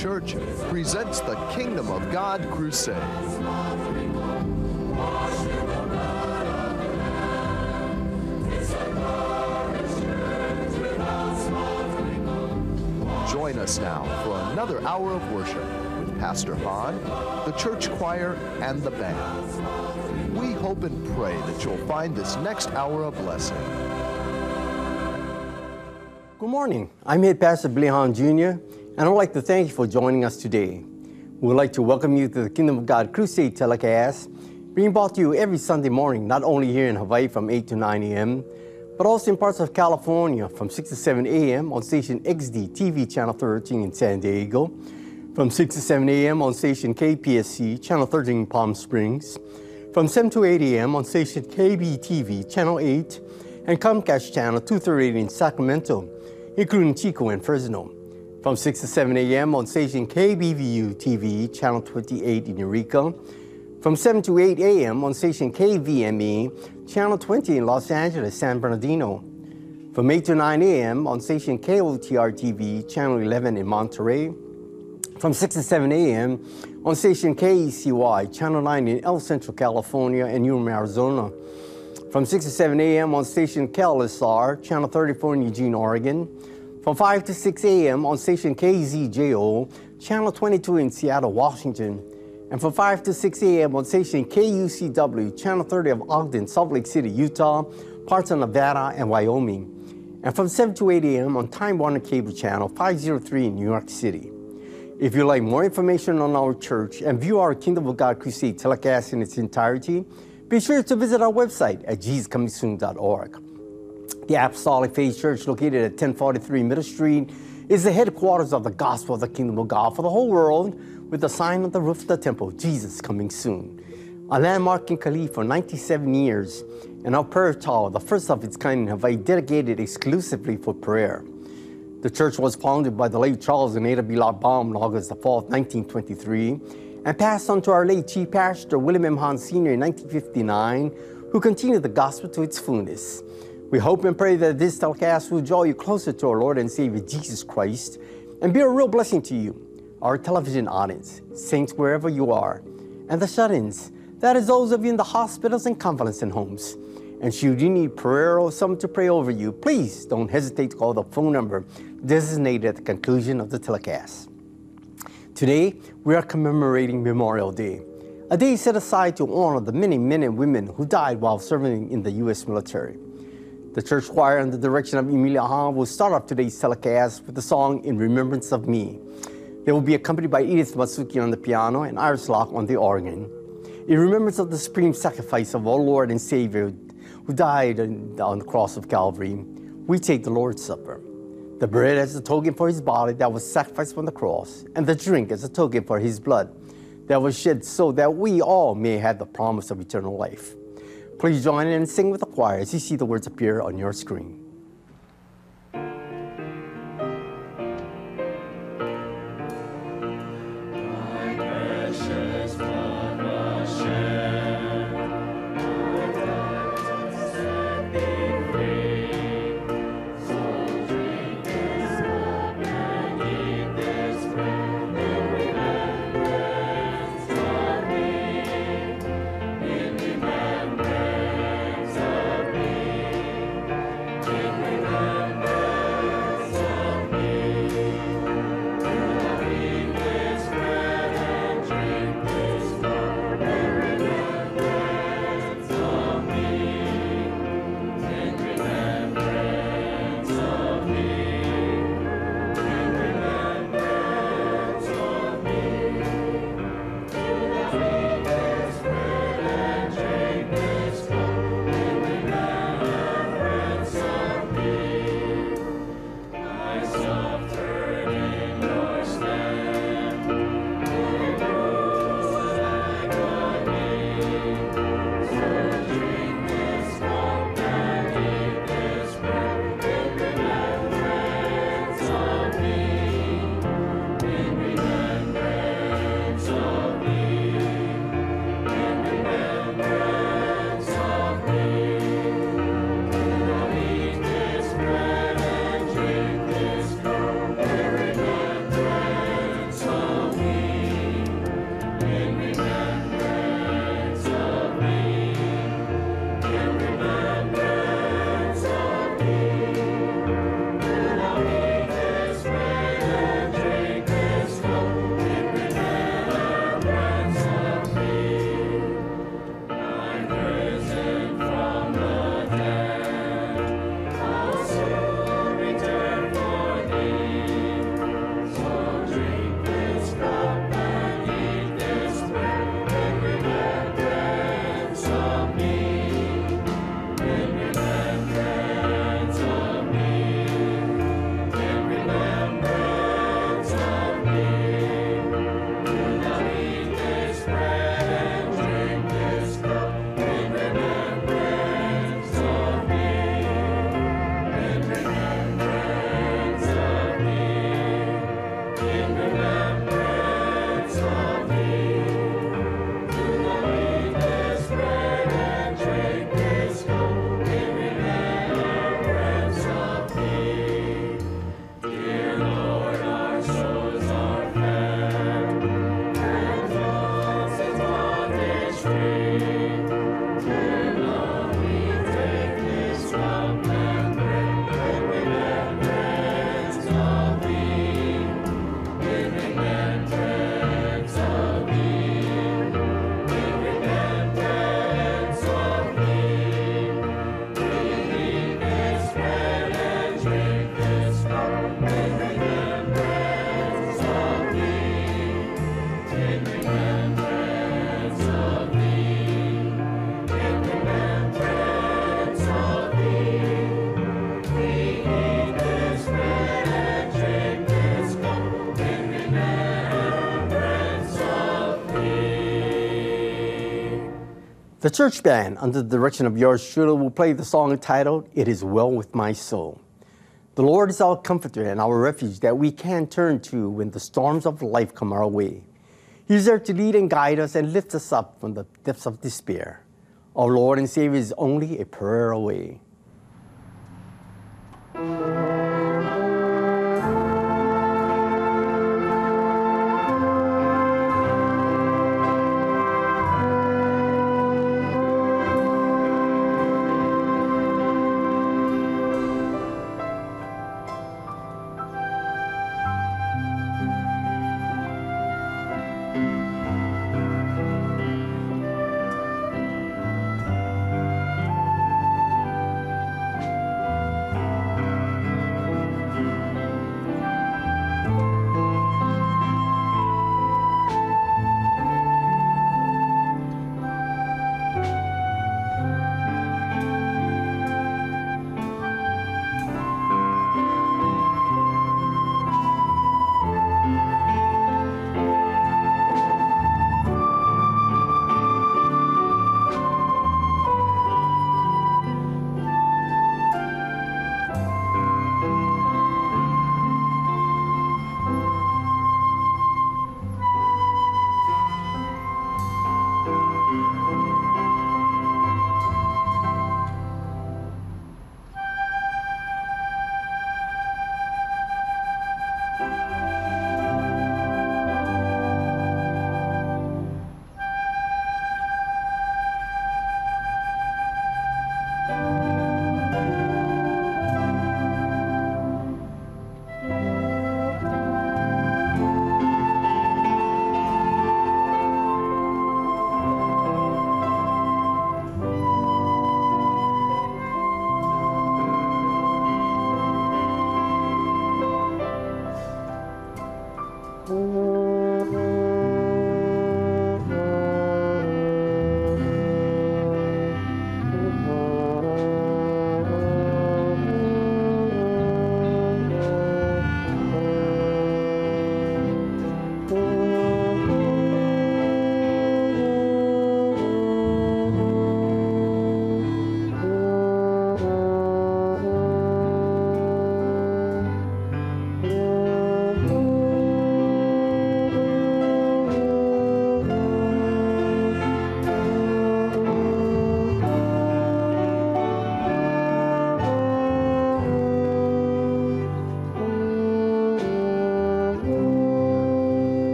Church presents the Kingdom of God Crusade. Join us now for another hour of worship with Pastor Hahn, the church choir, and the band. We hope and pray that you'll find this next hour a blessing. Good morning. I'm Head Pastor Billy Hahn Jr., and I'd like to thank you for joining us today. We'd like to welcome you to the Kingdom of God Crusade telecast, being brought to you every Sunday morning, not only here in Hawaii from 8 to 9 a.m., but also in parts of California from 6 to 7 a.m. on station XD TV Channel 13 in San Diego, from 6 to 7 a.m. on station KPSC Channel 13 in Palm Springs, from 7 to 8 a.m. on station KBTV Channel 8 and Comcast Channel 238 in Sacramento, including Chico and Fresno. From 6 to 7 a.m. on station KBVU TV Channel 28 in Eureka. From 7 to 8 a.m. on station KVME Channel 20 in Los Angeles, San Bernardino. From 8 to 9 a.m. on station KOTR TV Channel 11 in Monterey. From 6 to 7 a.m. on station KECY Channel 9 in El Centro, California and Yuma, Arizona. From 6 to 7 a.m. on station KLSR Channel 34 in Eugene, Oregon. From 5 to 6 a.m. on station KZJO Channel 22 in Seattle, Washington. And from 5 to 6 a.m. on station KUCW Channel 30 of Ogden, Salt Lake City, Utah, parts of Nevada and Wyoming. And from 7 to 8 a.m. on Time Warner Cable Channel 503 in New York City. If you'd like more information on our church and view our Kingdom of God Crusade telecast in its entirety, be sure to visit our website at jesuscomingsoon.org. The Apostolic Faith Church, located at 1043 Middle Street, is the headquarters of the gospel of the kingdom of God for the whole world, with the sign on the roof of the temple, Jesus coming soon. A landmark in Kalihi for 97 years, and our prayer tower, the first of its kind in Hawaii, dedicated exclusively for prayer. The church was founded by the late Charles and Ada B. Baum on August the 4th, 1923, and passed on to our late Chief Pastor William M. Hahn Sr. in 1959, who continued the gospel to its fullness. We hope and pray that this telecast will draw you closer to our Lord and Savior Jesus Christ and be a real blessing to you, our television audience, saints wherever you are, and the shut ins, that is, those of you in the hospitals and convalescent homes. And should you need prayer or someone to pray over you, please don't hesitate to call the phone number designated at the conclusion of the telecast. Today, we are commemorating Memorial Day, a day set aside to honor the many men and women who died while serving in the U.S. military. The church choir, under the direction of Emilia Hahn, will start off today's telecast with the song In Remembrance of Me. They will be accompanied by Edith Matsuki on the piano and Iris Locke on the organ. In remembrance of the supreme sacrifice of our Lord and Savior who died on the cross of Calvary, we take the Lord's Supper. The bread as a token for his body that was sacrificed on the cross, and the drink as a token for his blood that was shed so that we all may have the promise of eternal life. Please join in and sing with the choir as you see the words appear on your screen. The church band, under the direction of yours truly, will play the song entitled, It Is Well With My Soul. The Lord is our comforter and our refuge that we can turn to when the storms of life come our way. He's there to lead and guide us and lift us up from the depths of despair. Our Lord and Savior is only a prayer away.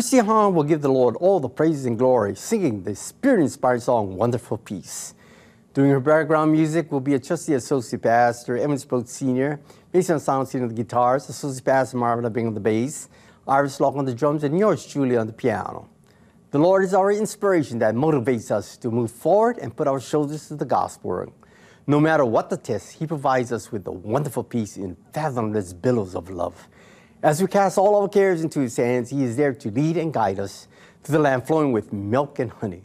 Christy Hahn will give the Lord all the praise and glory, singing the spirit-inspired song, Wonderful Peace. Doing her background music will be a trusty associate pastor, Emmons Boat Sr., based on sound scene of the guitars, associate pastor Marvin Abing on the bass, Iris Locke on the drums, and yours truly on the piano. The Lord is our inspiration that motivates us to move forward and put our shoulders to the gospel work. No matter what the test, He provides us with a wonderful peace in fathomless billows of love. As we cast all our cares into His hands, He is there to lead and guide us to the land flowing with milk and honey.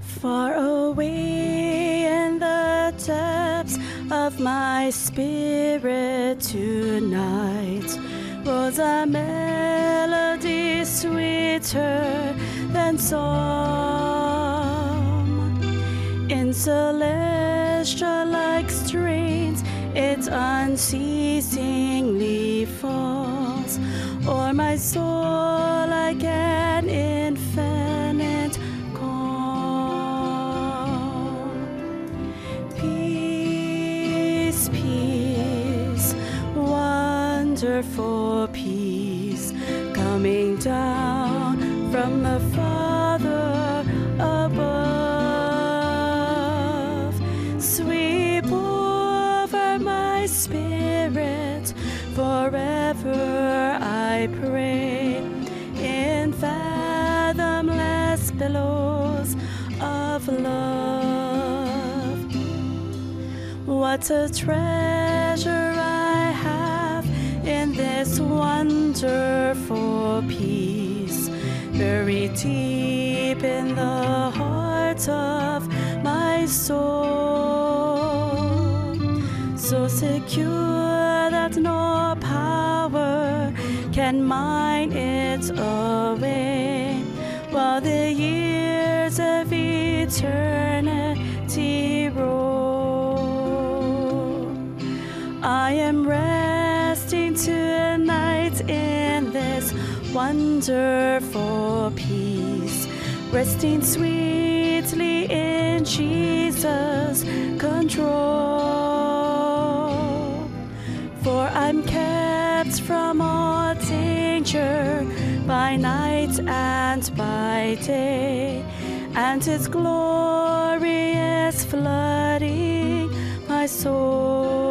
Far away in the depths of my spirit tonight was a melody sweeter than song. Celestial like strains, it unceasingly falls o'er my soul like an infinite calm. Peace, peace, wonderful What a treasure I have in this wonderful peace, buried deep in the heart of my soul. So secure that no power can mine it away, while the years of eternity I am resting tonight in this wonderful peace, resting sweetly in Jesus' control. For I'm kept from all danger by night and by day, and His glory is flooding my soul.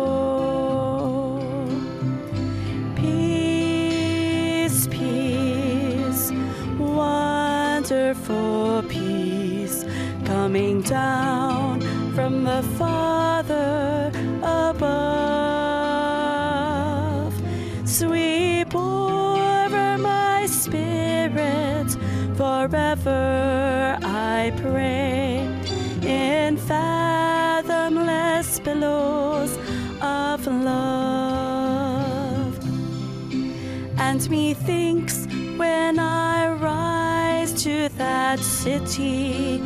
Coming down from the Father above. Sweep over my spirit forever, I pray, in fathomless billows of love. And methinks when I rise to that city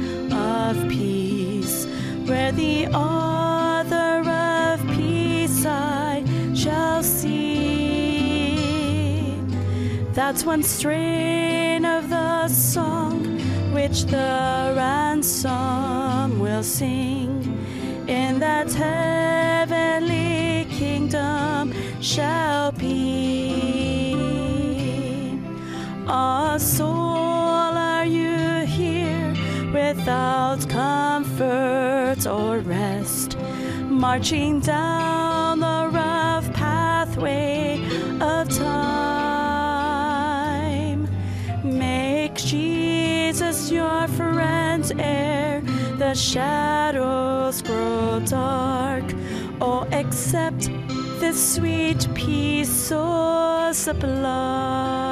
of peace, where the author of peace I shall see, that's one strain of the song which the ransom will sing in that heavenly kingdom shall be. Ah, soul, without comfort or rest, marching down the rough pathway of time? Make Jesus your friend ere the shadows grow dark. Oh, accept this sweet peace so sublime.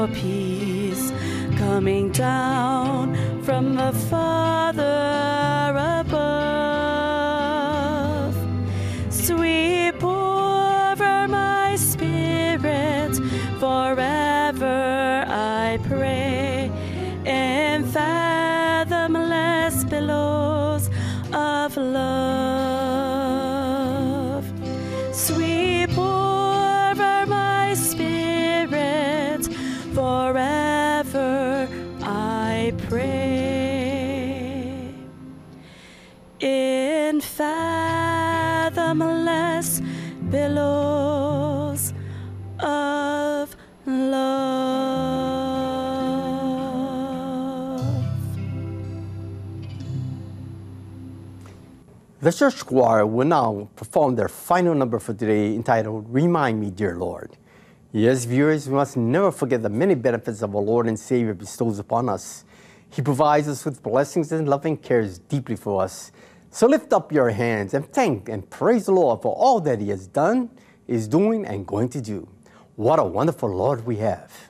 Wonderful peace, coming down from the The church choir will now perform their final number for today entitled Remind Me, Dear Lord. Yes, viewers, we must never forget the many benefits of our Lord and Savior bestows upon us. He provides us with blessings and loving cares deeply for us. So lift up your hands and thank and praise the Lord for all that He has done, is doing, and going to do. What a wonderful Lord we have.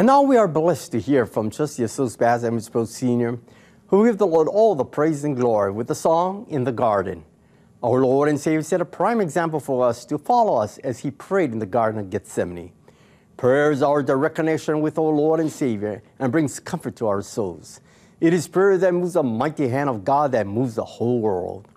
And now we are blessed to hear from Trustee Associate Pastor Emmett Sr., who give the Lord all the praise and glory with the song In the Garden. Our Lord and Savior set a prime example for us to follow us as he prayed in the Garden of Gethsemane. Prayer is our direct connection with our Lord and Savior and brings comfort to our souls. It is prayer that moves the mighty hand of God that moves the whole world.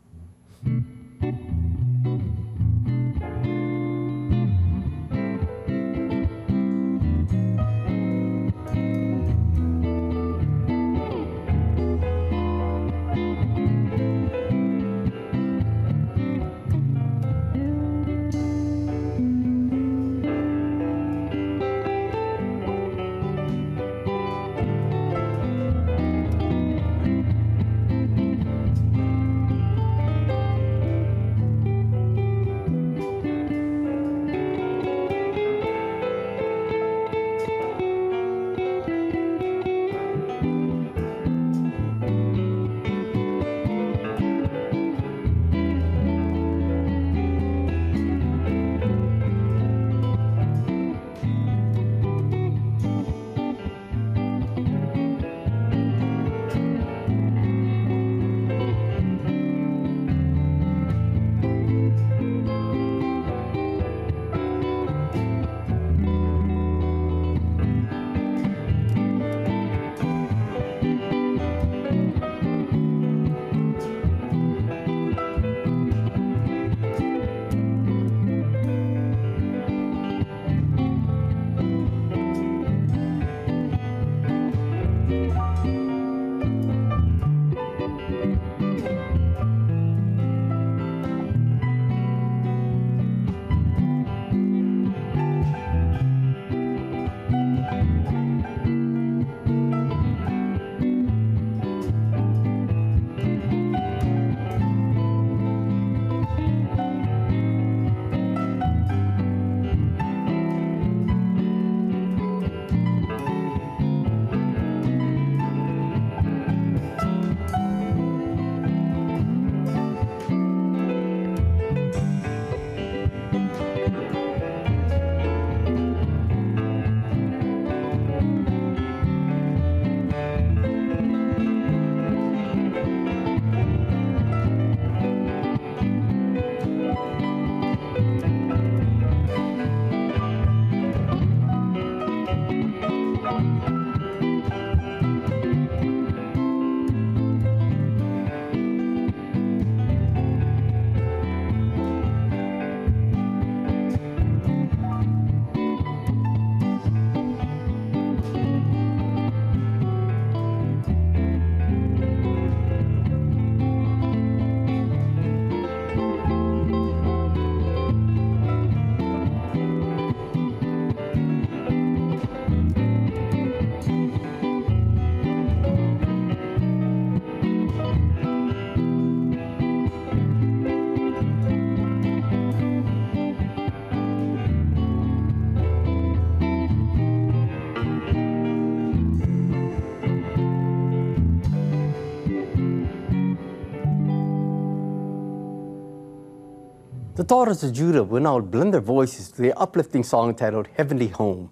Daughters of Judah will now blend their voices to the uplifting song titled Heavenly Home.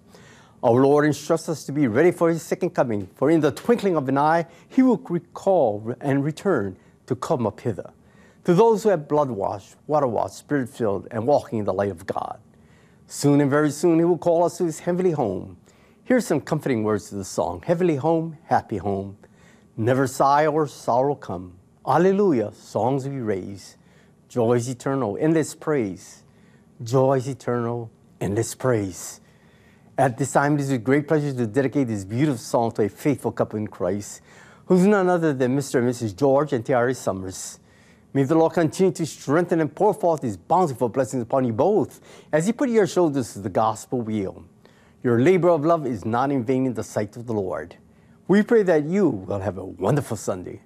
Our Lord instructs us to be ready for His second coming, for in the twinkling of an eye He will recall and return to come up hither. To those who have blood washed, water washed, spirit filled, and walking in the light of God. Soon and very soon He will call us to His heavenly home. Here's some comforting words to the song Heavenly home, happy home. Never sigh or sorrow come. Alleluia, songs we raise. Joy is eternal, endless praise. Joy is eternal, endless praise. At this time, it is with great pleasure to dedicate this beautiful song to a faithful couple in Christ, who's none other than Mr. and Mrs. George and Tiara Summers. May the Lord continue to strengthen and pour forth His bountiful blessings upon you both as you put your shoulders to the gospel wheel. Your labor of love is not in vain in the sight of the Lord. We pray that you will have a wonderful Sunday.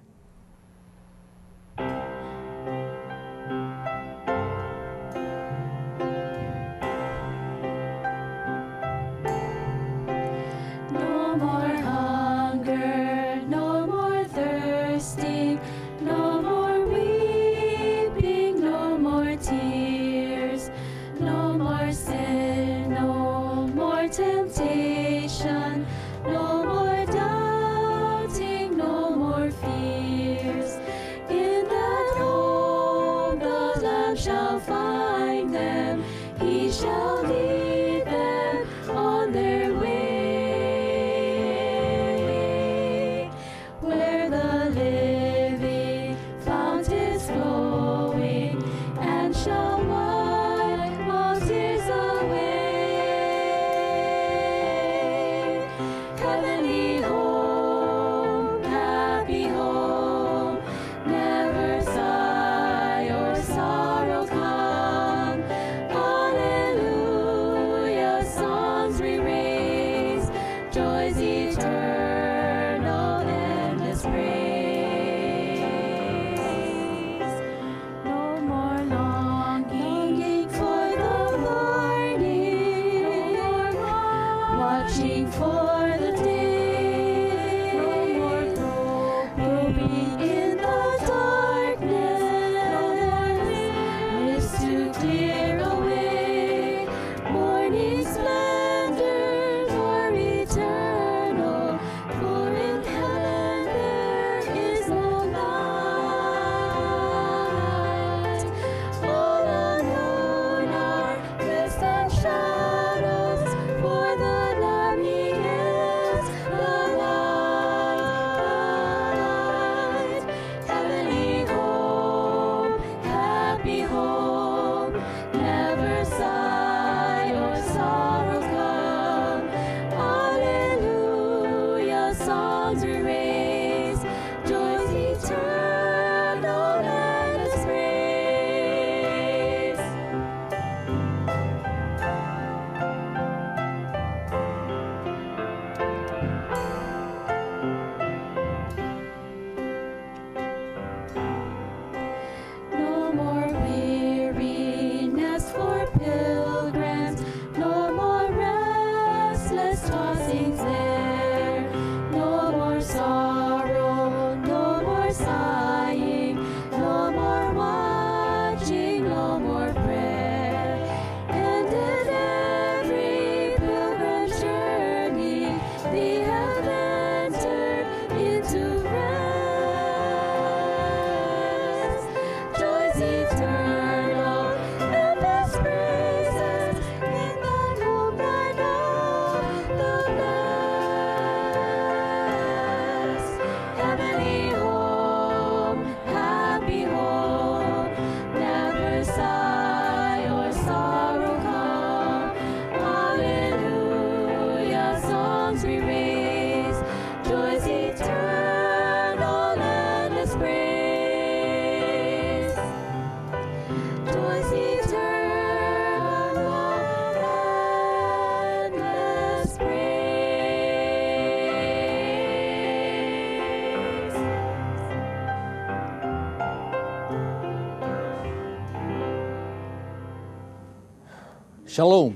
Shalom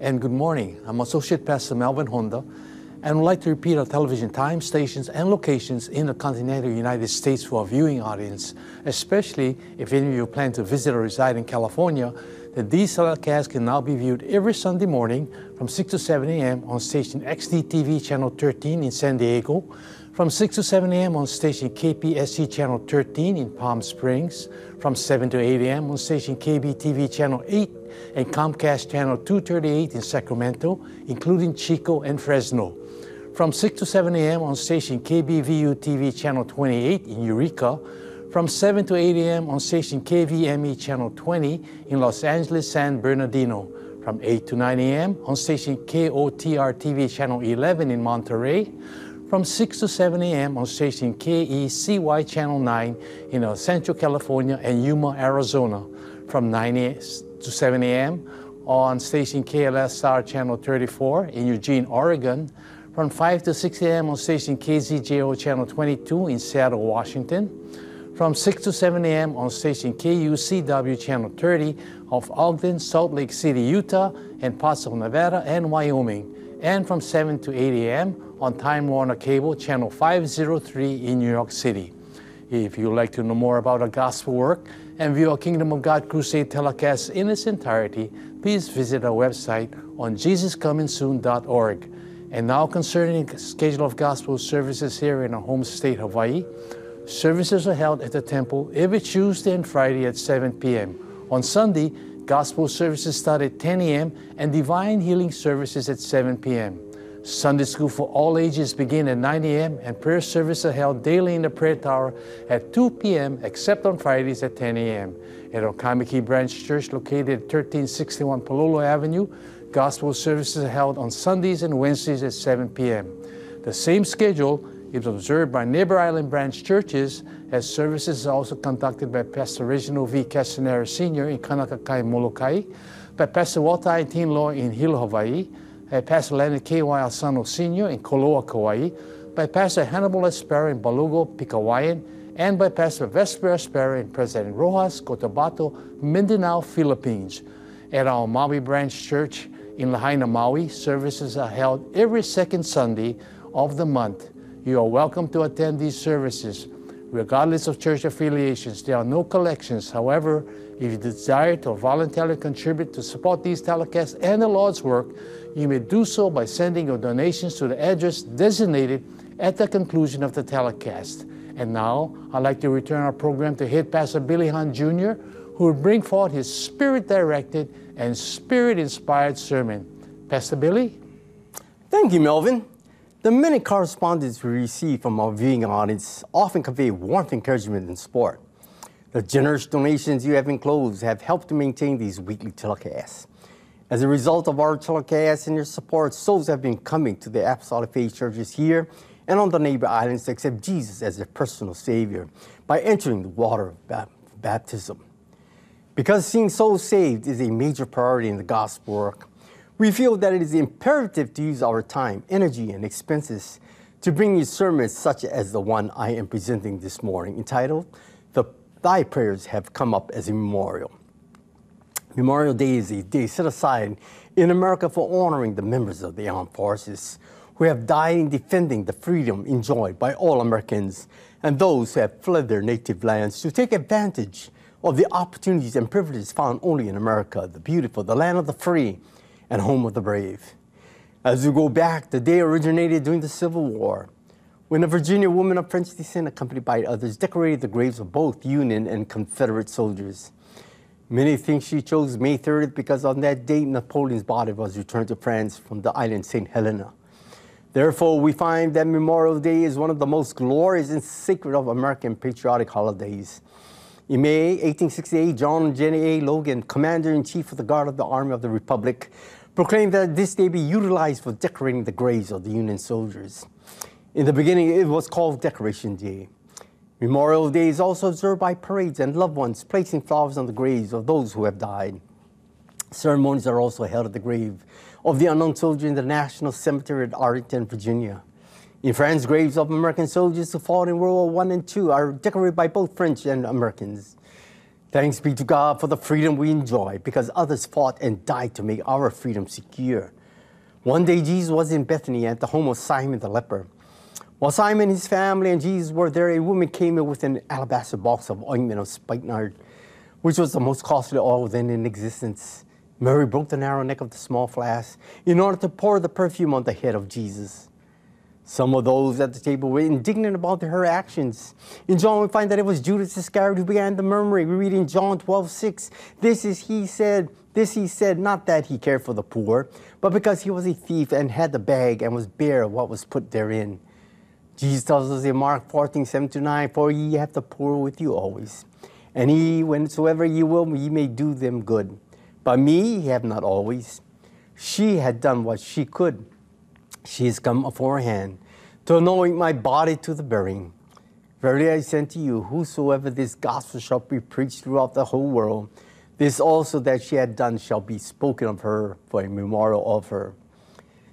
and good morning. I'm Associate Pastor Melvin Honda, and would like to repeat our television time, stations, and locations in the continental United States for our viewing audience, especially if any of you plan to visit or reside in California, that these telecasts can now be viewed every Sunday morning from 6 to 7 a.m. on station XDTV Channel 13 in San Diego, from 6 to 7 a.m. on station KPSC Channel 13 in Palm Springs, from 7 to 8 a.m. on station KBTV Channel 8 and Comcast Channel 238 in Sacramento, including Chico and Fresno. From 6 to 7 a.m. on station KBVU TV Channel 28 in Eureka, from 7 to 8 a.m. on station KVME Channel 20 in Los Angeles, San Bernardino, from 8 to 9 a.m. on station KOTR TV Channel 11 in Monterey, from 6 to 7 a.m. on station KECY Channel 9 in uh, El Centro, California and Yuma, Arizona, from 9 a- to 7 a.m. on station KLSR Channel 34 in Eugene, Oregon, from 5 to 6 a.m. on station KZJO Channel 22 in Seattle, Washington, from 6 to 7 a.m. on station KUCW Channel 30 of Ogden, Salt Lake City, Utah, and parts of Nevada and Wyoming, and from 7 to 8 a.m. on Time Warner Cable Channel 503 in New York City. If you'd like to know more about our gospel work and view our Kingdom of God Crusade telecast in its entirety, please visit our website on jesuscomingsoon.org. And now concerning the schedule of gospel services here in our home state, Hawaii, services are held at the temple every Tuesday and Friday at 7 p.m. On Sunday, gospel services start at 10 a.m. and divine healing services at 7 p.m. Sunday school for all ages begin at 9 a.m. and prayer services are held daily in the prayer tower at 2 p.m. except on Fridays at 10 a.m. At our Kaimuki Branch Church located at 1361 Palolo Avenue, gospel services are held on Sundays and Wednesdays at 7 p.m. The same schedule is observed by neighbor island branch churches as services are also conducted by Pastor Reginald V. Castanera Sr. in Kaunakakai, Molokai, by Pastor Walter. Law in Hilo, Hawaii, by Pastor Leonard K. Y. Asano Sr. in Koloa, Kauai, by Pastor Hannibal Espera in Balugo, Pigcawayan, and by Pastor Vesper Espera in President Roxas, Cotabato, Mindanao, Philippines. At our Maui Branch Church in Lahaina, Maui, services are held every second Sunday of the month. You are welcome to attend these services. Regardless of church affiliations, there are no collections. However, if you desire to voluntarily contribute to support these telecasts and the Lord's work, you may do so by sending your donations to the address designated at the conclusion of the telecast. And now, I'd like to return our program to Head Pastor Billy Hahn Jr., who will bring forth his spirit directed and spirit inspired sermon. Pastor Billy? Thank you, Melvin. The many correspondence we receive from our viewing audience often convey warmth, encouragement, and support. The generous donations you have enclosed have helped to maintain these weekly telecasts. As a result of our telecasts and your support, souls have been coming to the Apostolic Faith churches here and on the neighbor islands to accept Jesus as their personal Savior by entering the water of baptism. Because seeing souls saved is a major priority in the gospel work, we feel that it is imperative to use our time, energy, and expenses to bring you sermons such as the one I am presenting this morning, entitled Thy Prayers Have Come Up as a Memorial. Memorial Day is a day set aside in America for honoring the members of the armed forces who have died in defending the freedom enjoyed by all Americans and those who have fled their native lands to take advantage of the opportunities and privileges found only in America, the beautiful, the land of the free, and home of the brave. As we go back, the day originated during the Civil War, when a Virginia woman of French descent, accompanied by others, decorated the graves of both Union and Confederate soldiers. Many think she chose May 30th because on that date Napoleon's body was returned to France from the island St. Helena. Therefore, we find that Memorial Day is one of the most glorious and sacred of American patriotic holidays. In May 1868, John Jenny A. Logan, Commander in Chief of the Guard of the Army of the Republic, proclaimed that this day be utilized for decorating the graves of the Union soldiers. In the beginning, it was called Decoration Day. Memorial Day is also observed by parades and loved ones placing flowers on the graves of those who have died. Ceremonies are also held at the grave of the unknown soldier in the National Cemetery at Arlington, Virginia. In France, graves of American soldiers who fought in World War I and II are decorated by both French and Americans. Thanks be to God for the freedom we enjoy because others fought and died to make our freedom secure. One day, Jesus was in Bethany at the home of Simon the leper. While Simon, his family, and Jesus were there, a woman came in with an alabaster box of ointment of spikenard, which was the most costly oil then in existence. Mary broke the narrow neck of the small flask in order to pour the perfume on the head of Jesus. Some of those at the table were indignant about her actions. In John, we find that it was Judas Iscariot who began the murmuring. We read in John 12, 6, This is he said, this he said, not that he cared for the poor, but because he was a thief and had the bag and was bare of what was put therein. Jesus tells us in Mark 14, 7 to 9, For ye have the poor with you always, and ye, whensoever ye will, ye may do them good. But me ye have not always. She had done what she could. She is come aforehand to anoint my body to the burying. Verily I say to you, whosoever this gospel shall be preached throughout the whole world, this also that she had done shall be spoken of her for a memorial of her.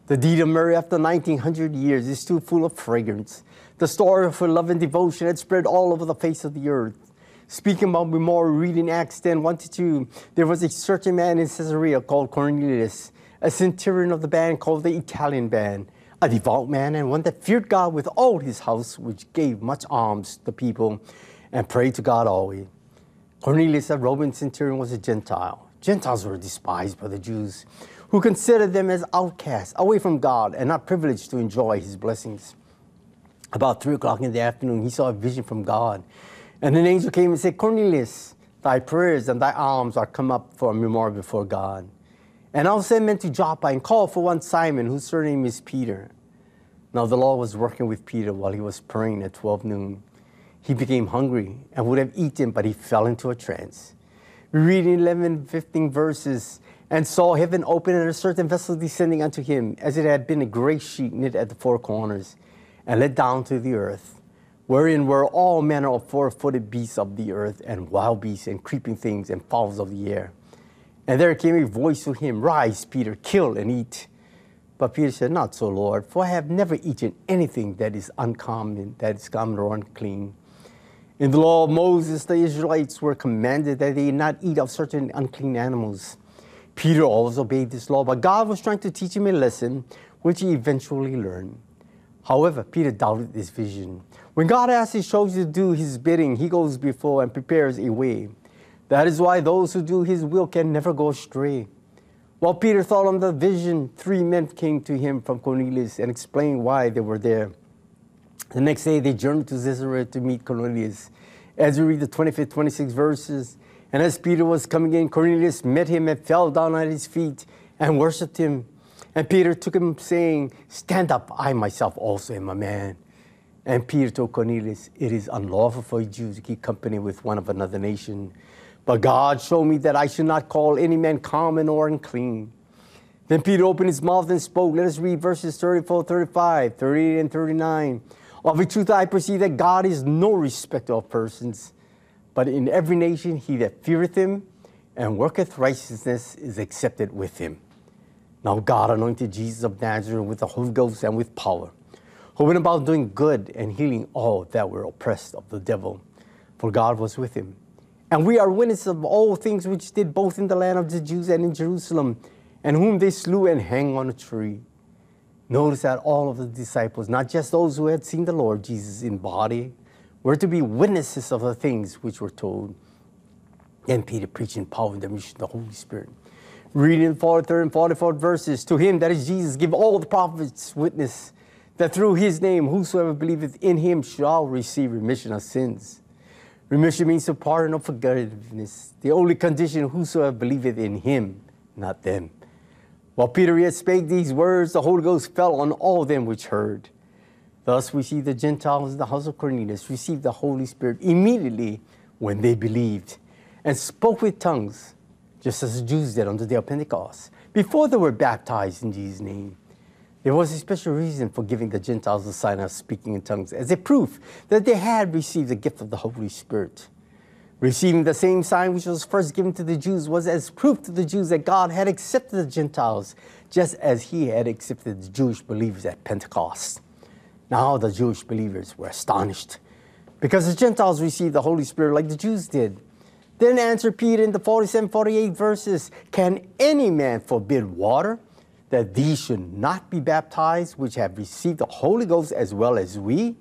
The deed of Mary after 1900 years is still full of fragrance. The story of her love and devotion had spread all over the face of the earth. Speaking about memorial, reading Acts 10 1 to 2, there was a certain man in Caesarea called Cornelius, a centurion of the band called the Italian band, a devout man and one that feared God with all his house, which gave much alms to the people and prayed to God always. Cornelius, a Roman centurion, was a Gentile. Gentiles were despised by the Jews, who considered them as outcasts, away from God, and not privileged to enjoy his blessings. About three o'clock in the afternoon, he saw a vision from God. And an angel came and said, Cornelius, thy prayers and thy alms are come up for a memorial before God. And I'll send men to Joppa and call for one Simon, whose surname is Peter. Now the Lord was working with Peter while he was praying at 12 noon. He became hungry and would have eaten, but he fell into a trance. We read in 11, 15 verses, and saw heaven open and a certain vessel descending unto him, as it had been a great sheet knit at the four corners, and let down to the earth, wherein were all manner of four footed beasts of the earth, and wild beasts, and creeping things, and fowls of the air. And there came a voice to him, Rise, Peter, kill and eat. But Peter said, Not so, Lord, for I have never eaten anything that is uncommon, that is common or unclean. In the law of Moses, the Israelites were commanded that they not eat of certain unclean animals. Peter always obeyed this law, but God was trying to teach him a lesson which he eventually learned. However, Peter doubted this vision. When God asks his chosen to do his bidding, he goes before and prepares a way. That is why those who do his will can never go astray. While Peter thought on the vision, three men came to him from Cornelius and explained why they were there. The next day, they journeyed to Caesarea to meet Cornelius. As we read the 25th, 26 verses, and as Peter was coming in, Cornelius met him and fell down at his feet and worshipped him. And Peter took him, saying, Stand up, I myself also am a man. And Peter told Cornelius, It is unlawful for a Jew to keep company with one of another nation. But God showed me that I should not call any man common or unclean. Then Peter opened his mouth and spoke. Let us read verses 34, 35, 38, and 39. Of a truth, I perceive that God is no respecter of persons, but in every nation he that feareth him and worketh righteousness is accepted with him. Now God anointed Jesus of Nazareth with the Holy Ghost and with power, who went about doing good and healing all that were oppressed of the devil, for God was with him. And we are witnesses of all things which did both in the land of the Jews and in Jerusalem, and whom they slew and hanged on a tree. Notice that all of the disciples, not just those who had seen the Lord Jesus in body, were to be witnesses of the things which were told. Then Peter preached in power and demonstration of the Holy Spirit. Reading the 43rd and 44th verses, to him, that is Jesus, give all the prophets witness that through his name whosoever believeth in him shall receive remission of sins. Remission means the pardon of forgiveness. The only condition whosoever believeth in him, not them. While Peter yet spake these words, the Holy Ghost fell on all them which heard. Thus we see the Gentiles in the house of Cornelius receive the Holy Spirit immediately when they believed and spoke with tongues, just as the Jews did on the day of Pentecost, before they were baptized in Jesus' name. There was a special reason for giving the Gentiles the sign of speaking in tongues as a proof that they had received the gift of the Holy Spirit. Receiving the same sign which was first given to the Jews was as proof to the Jews that God had accepted the Gentiles, just as he had accepted the Jewish believers at Pentecost. Now the Jewish believers were astonished because the Gentiles received the Holy Spirit like the Jews did. Then answered Peter in the 47 48 verses Can any man forbid water that these should not be baptized, which have received the Holy Ghost as well as we.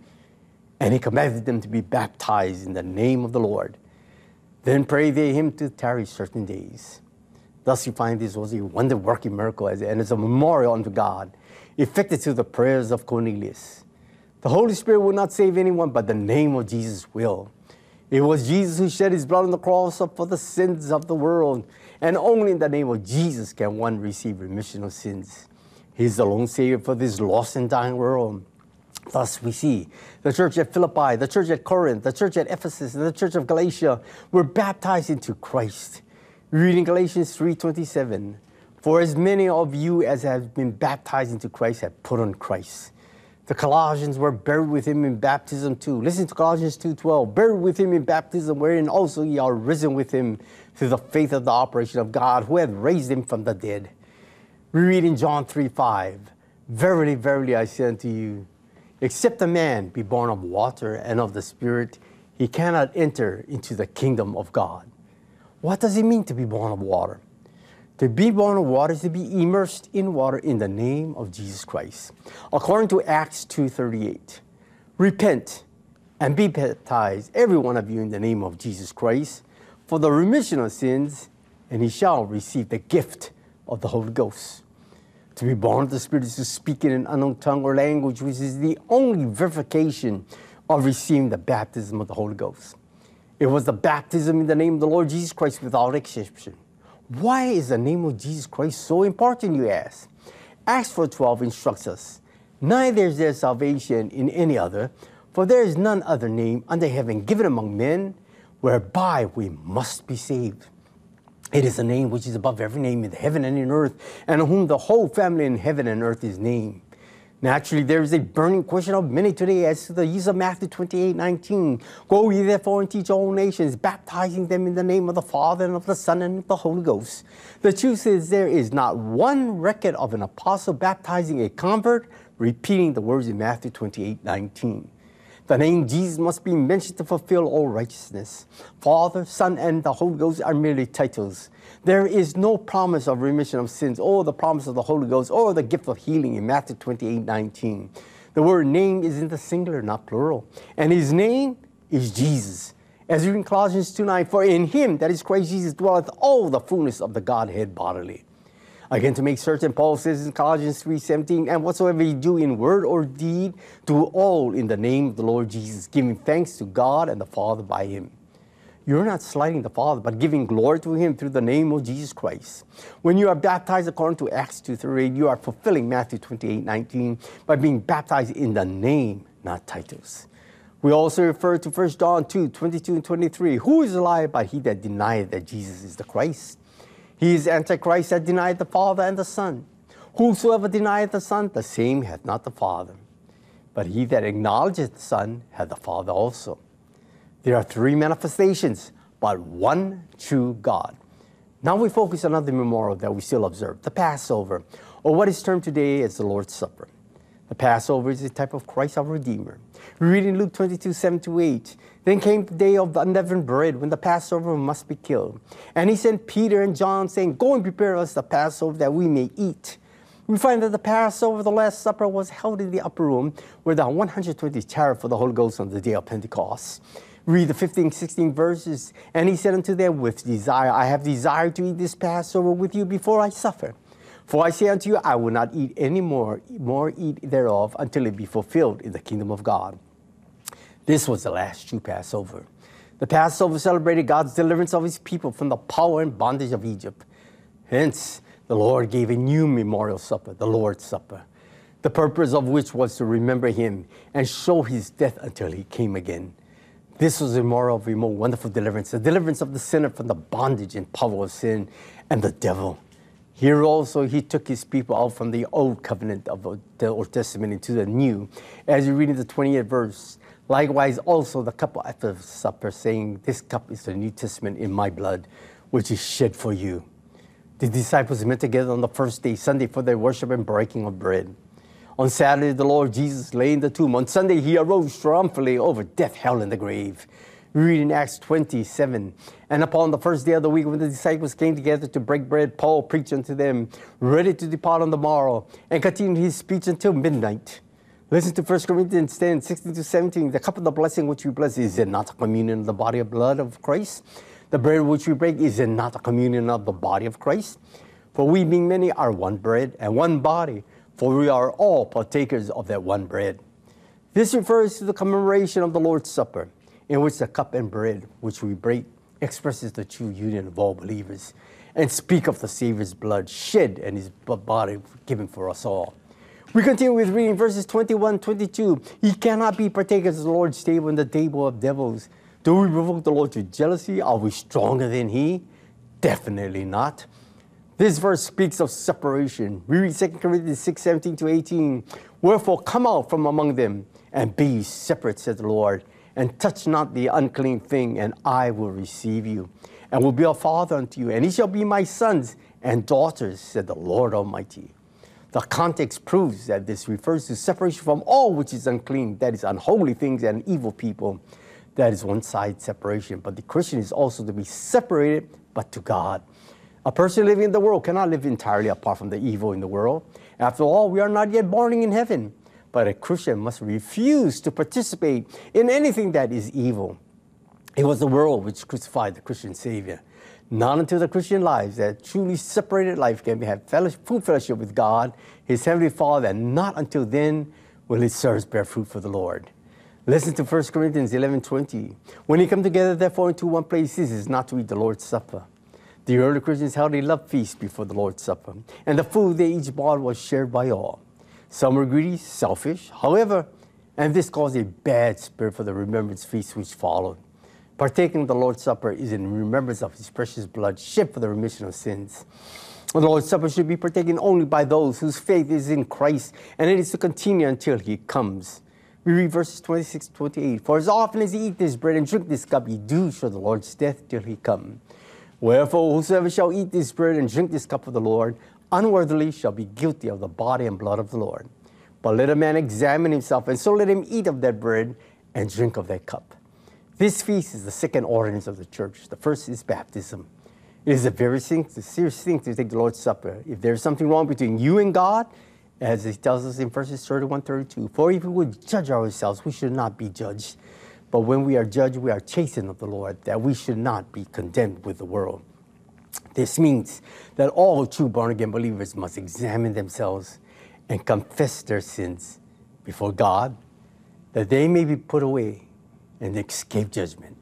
And he commanded them to be baptized in the name of the Lord. Then prayed they him to tarry certain days. Thus you find this was a wonder working miracle and as a memorial unto God, effected through the prayers of Cornelius. The Holy Spirit will not save anyone, but the name of Jesus will. It was Jesus who shed his blood on the cross for the sins of the world, and only in the name of Jesus can one receive remission of sins. He is the lone Savior for this lost and dying world. Thus, we see the church at Philippi, the church at Corinth, the church at Ephesus, and the church of Galatia were baptized into Christ. Reading Galatians 3:27, for as many of you as have been baptized into Christ have put on Christ. The Colossians were buried with him in baptism too. Listen to Colossians 2:12. Buried with him in baptism, wherein also ye are risen with him through the faith of the operation of God, who hath raised him from the dead. We read in John 3 5, Verily, verily, I say unto you, except a man be born of water and of the Spirit, he cannot enter into the kingdom of God. What does it mean to be born of water? To be born of water is to be immersed in water in the name of Jesus Christ. According to Acts 2:38, repent and be baptized, every one of you, in the name of Jesus Christ, for the remission of sins, and he shall receive the gift of the Holy Ghost. To be born of the Spirit is to speak in an unknown tongue or language, which is the only verification of receiving the baptism of the Holy Ghost. It was the baptism in the name of the Lord Jesus Christ without exception. Why is the name of Jesus Christ so important, you ask? Acts 4.12 instructs us, Neither is there salvation in any other, for there is none other name under heaven given among men whereby we must be saved. It is a name which is above every name in heaven and in earth, and on whom the whole family in heaven and earth is named. Naturally, there is a burning question of many today as to the use of Matthew 28 19. Go ye therefore and teach all nations, baptizing them in the name of the Father and of the Son and of the Holy Ghost. The truth is, there is not one record of an apostle baptizing a convert repeating the words in Matthew 28 19. The name Jesus must be mentioned to fulfill all righteousness. Father, Son, and the Holy Ghost are merely titles. There is no promise of remission of sins or the promise of the Holy Ghost or the gift of healing in Matthew 28 19. The word name is in the singular, not plural. And his name is Jesus. As in Colossians 2 9, for in him, that is Christ Jesus, dwelleth all the fullness of the Godhead bodily. Again, to make certain, Paul says in Colossians 3:17, and whatsoever you do in word or deed, do all in the name of the Lord Jesus, giving thanks to God and the Father by him. You're not slighting the Father, but giving glory to him through the name of Jesus Christ. When you are baptized according to Acts 2:38, you are fulfilling Matthew 28:19 by being baptized in the name, not titles. We also refer to 1 John 2, 22 and 23. Who is a liar but he that denieth that Jesus is the Christ? He is Antichrist that denieth the Father and the Son. Whosoever denieth the Son, the same hath not the Father. But he that acknowledgeth the Son hath the Father also. There are three manifestations, but one true God. Now we focus on another memorial that we still observe, the Passover, or what is termed today as the Lord's Supper. The Passover is a type of Christ our Redeemer. We read in Luke 22, 7 to 8. Then came the day of the unleavened bread when the Passover must be killed. And he sent Peter and John, saying, Go and prepare us the Passover that we may eat. We find that the Passover, the Last Supper, was held in the upper room where the 120 cherubim for the Holy Ghost on the day of Pentecost. Read the 15, 16 verses. And he said unto them, With desire, I have desired to eat this Passover with you before I suffer. For I say unto you, I will not eat any more, more eat thereof until it be fulfilled in the kingdom of God. This was the last true Passover. The Passover celebrated God's deliverance of his people from the power and bondage of Egypt. Hence, the Lord gave a new memorial supper, the Lord's Supper, the purpose of which was to remember him and show his death until he came again. This was a memorial of a more wonderful deliverance, the deliverance of the sinner from the bondage and power of sin and the devil. Here also he took his people out from the old covenant of the Old Testament into the new. As you read in the 28th verse, likewise also the cup after supper, saying, This cup is the New Testament in my blood, which is shed for you. The disciples met together on the first day, Sunday, for their worship and breaking of bread. On Saturday, the Lord Jesus lay in the tomb. On Sunday, he arose triumphantly over death, hell, and the grave. We read in Acts 27. And upon the first day of the week, when the disciples came together to break bread, Paul preached unto them, ready to depart on the morrow, and continued his speech until midnight. Listen to 1 Corinthians 10, 16 to 17. The cup of the blessing which we bless, is it not a communion of the body of blood of Christ? The bread which we break, is it not a communion of the body of Christ? For we being many are one bread and one body, for we are all partakers of that one bread. This refers to the commemoration of the Lord's Supper, in which the cup and bread which we break expresses the true union of all believers and speak of the Savior's blood shed and his body given for us all. We continue with reading verses 21 22. He cannot be partakers of the Lord's table and the table of devils. Do we provoke the Lord to jealousy? Are we stronger than he? Definitely not. This verse speaks of separation. We read 2 Corinthians 6 17 to 18. Wherefore, come out from among them and be separate, said the Lord, and touch not the unclean thing, and I will receive you, and will be a father unto you, and ye shall be my sons and daughters, said the Lord Almighty. The context proves that this refers to separation from all which is unclean, that is, unholy things and evil people. That is one side separation. But the Christian is also to be separated, but to God. A person living in the world cannot live entirely apart from the evil in the world. After all, we are not yet born in heaven. But a Christian must refuse to participate in anything that is evil. It was the world which crucified the Christian Savior. Not until the Christian lives, that truly separated life, can we have fellowship, full fellowship with God, His Heavenly Father, and not until then will His service bear fruit for the Lord. Listen to 1 Corinthians 11 20. When you come together, therefore, into one place, this is not to eat the Lord's Supper. The early Christians held a love feast before the Lord's Supper, and the food they each bought was shared by all. Some were greedy, selfish, however, and this caused a bad spirit for the remembrance feast which followed. Partaking of the Lord's Supper is in remembrance of his precious blood shed for the remission of sins. The Lord's Supper should be partaken only by those whose faith is in Christ, and it is to continue until he comes. We read verses 26 28. For as often as ye eat this bread and drink this cup, ye do show the Lord's death till he come. Wherefore, whosoever shall eat this bread and drink this cup of the Lord unworthily shall be guilty of the body and blood of the Lord. But let a man examine himself, and so let him eat of that bread and drink of that cup. This feast is the second ordinance of the church. The first is baptism. It is a very serious thing to take the Lord's Supper. If there's something wrong between you and God, as it tells us in verses 31 32, for if we would judge ourselves, we should not be judged. But when we are judged, we are chastened of the Lord, that we should not be condemned with the world. This means that all true born again believers must examine themselves and confess their sins before God, that they may be put away and escape judgment.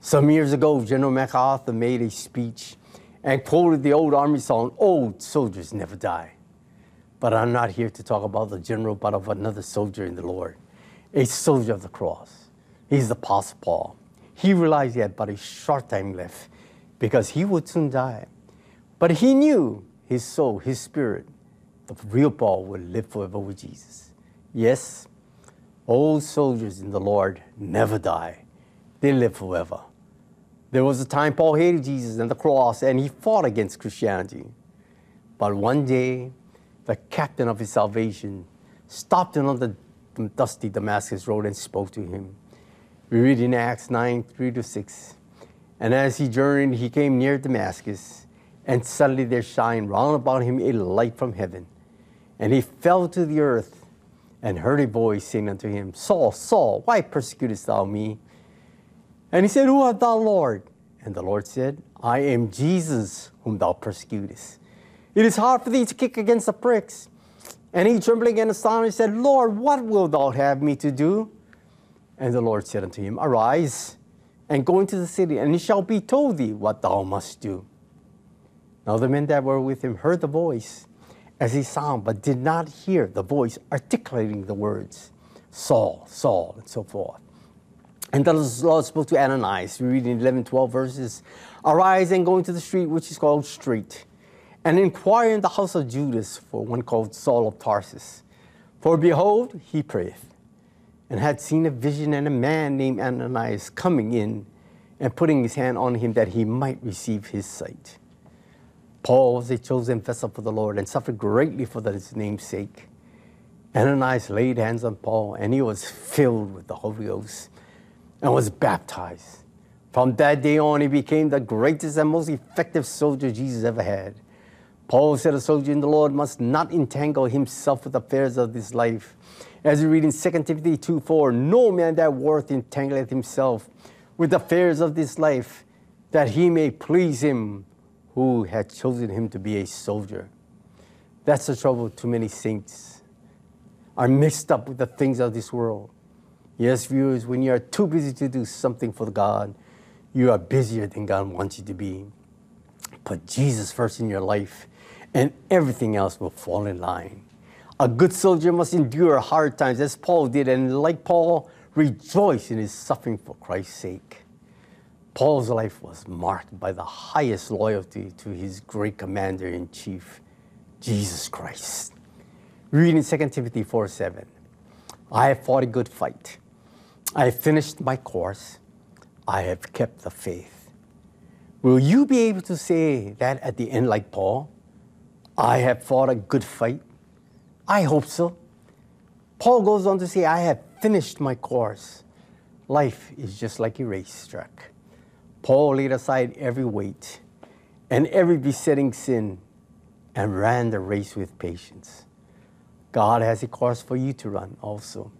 Some years ago, General MacArthur made a speech and quoted the old army song, Old Soldiers Never Die. But I'm not here to talk about the general, but of another soldier in the Lord, a soldier of the cross. He's the Apostle Paul. He realized he had but a short time left because he would soon die. But he knew his soul, his spirit, the real Paul would live forever with Jesus. Yes, old soldiers in the Lord never die, they live forever. There was a time Paul hated Jesus and the cross and he fought against Christianity. But one day, the captain of his salvation stopped him on the dusty Damascus road and spoke to him. We read in Acts 9 3 to 6. And as he journeyed, he came near Damascus, and suddenly there shined round about him a light from heaven. And he fell to the earth and heard a voice saying unto him, Saul, Saul, why persecutest thou me? And he said, Who art thou, Lord? And the Lord said, I am Jesus whom thou persecutest. It is hard for thee to kick against the pricks. And he, trembling and astonished, said, Lord, what wilt thou have me to do? And the Lord said unto him, Arise and go into the city, and it shall be told thee what thou must do. Now the men that were with him heard the voice as he sound, but did not hear the voice articulating the words, Saul, Saul, and so forth. And the Lord spoke to Ananias. We read in 11, 12 verses, Arise and go into the street which is called Straight, and inquire in the house of Judas for one called Saul of Tarsus. For behold, he prayeth and had seen a vision and a man named Ananias coming in and putting his hand on him that he might receive his sight. Paul was a chosen vessel for the Lord and suffered greatly for his name's sake. Ananias laid hands on Paul and he was filled with the Holy Ghost and was baptized. From that day on, he became the greatest and most effective soldier Jesus ever had. Paul said a soldier in the Lord must not entangle himself with the affairs of this life. As we read in 2 Timothy 2 4, no man that worth entangleth himself with the affairs of this life, that he may please him who had chosen him to be a soldier. That's the trouble too many saints are mixed up with the things of this world. Yes, viewers, when you are too busy to do something for God, you are busier than God wants you to be. Put Jesus first in your life, and everything else will fall in line. A good soldier must endure hard times, as Paul did, and like Paul, rejoice in his suffering for Christ's sake. Paul's life was marked by the highest loyalty to his great commander in chief, Jesus Christ. Read in 2 Timothy 4 7. I have fought a good fight. I have finished my course. I have kept the faith. Will you be able to say that at the end, like Paul? I have fought a good fight. I hope so. Paul goes on to say, I have finished my course. Life is just like a racetrack. Paul laid aside every weight and every besetting sin and ran the race with patience. God has a course for you to run also.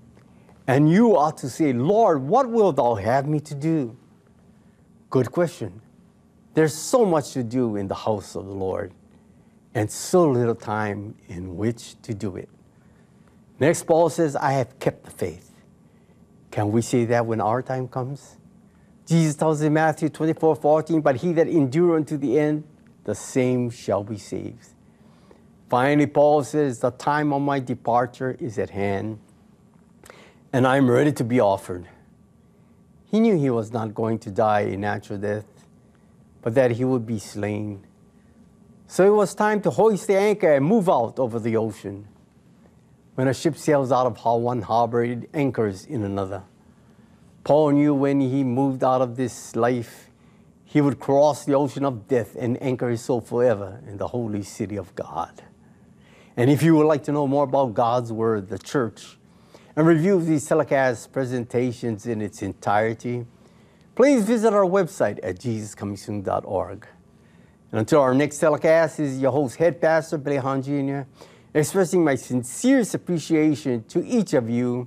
And you ought to say, Lord, what wilt thou have me to do? Good question. There's so much to do in the house of the Lord and so little time in which to do it. Next, Paul says, I have kept the faith. Can we say that when our time comes? Jesus tells in Matthew 24 14, but he that endure unto the end, the same shall be saved. Finally, Paul says, The time of my departure is at hand, and I am ready to be offered. He knew he was not going to die a natural death, but that he would be slain. So it was time to hoist the anchor and move out over the ocean. When a ship sails out of one harbor, it anchors in another. Paul knew when he moved out of this life, he would cross the ocean of death and anchor his soul forever in the holy city of God. And if you would like to know more about God's Word, the church, and review these telecast presentations in its entirety, please visit our website at jesuscomingsoon.org. And until our next telecast, is your host, Head Pastor Billy Hahn Jr., expressing my sincerest appreciation to each of you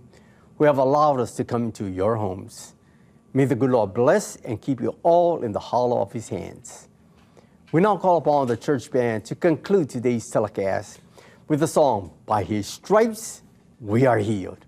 who have allowed us to come into your homes. May the good Lord bless and keep you all in the hollow of his hands. We now call upon the church band to conclude today's telecast with the song, By His Stripes We Are Healed.